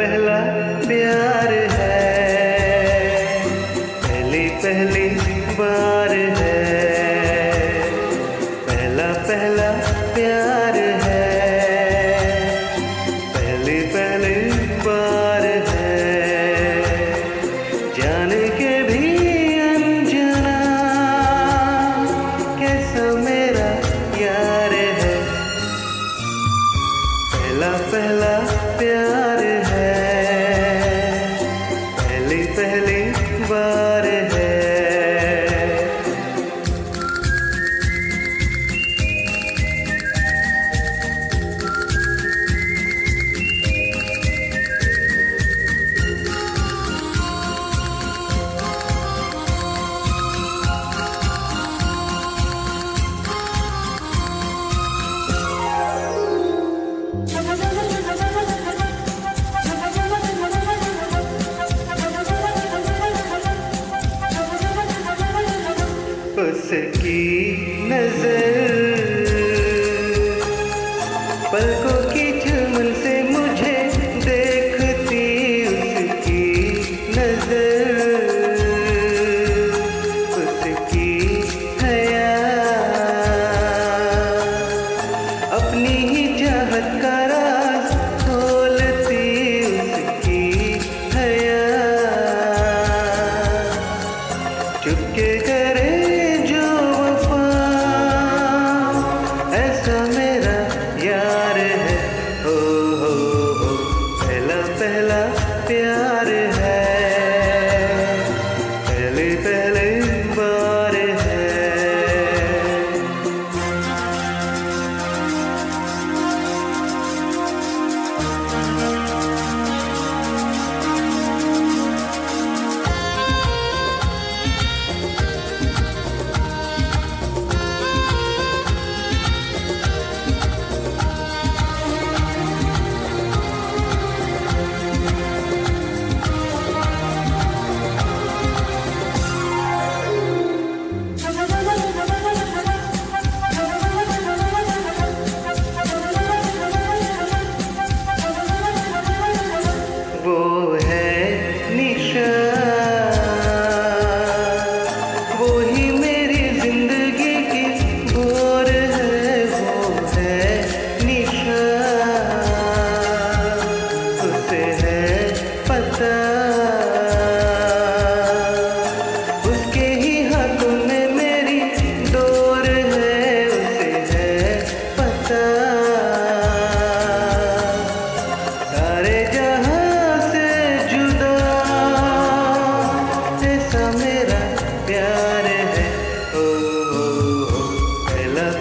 पहला प्यार है। पहली पहली बार है। पहला पहला प्यार है। पहली पहली बार है। जान के भी अनजाना कैसा मेरा यार है। पहला पहला प्यार पहली उसकी नज़र। पलकों की झुमल से मुझे देखती उसकी नज़र। उसकी हया। अपनी ही चाहत का राज खोलती उसकी हया। चुपके to me.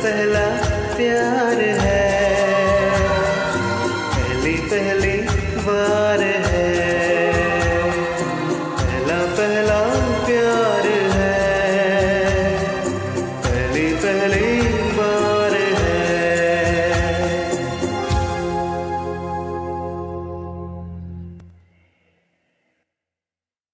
पहला प्यार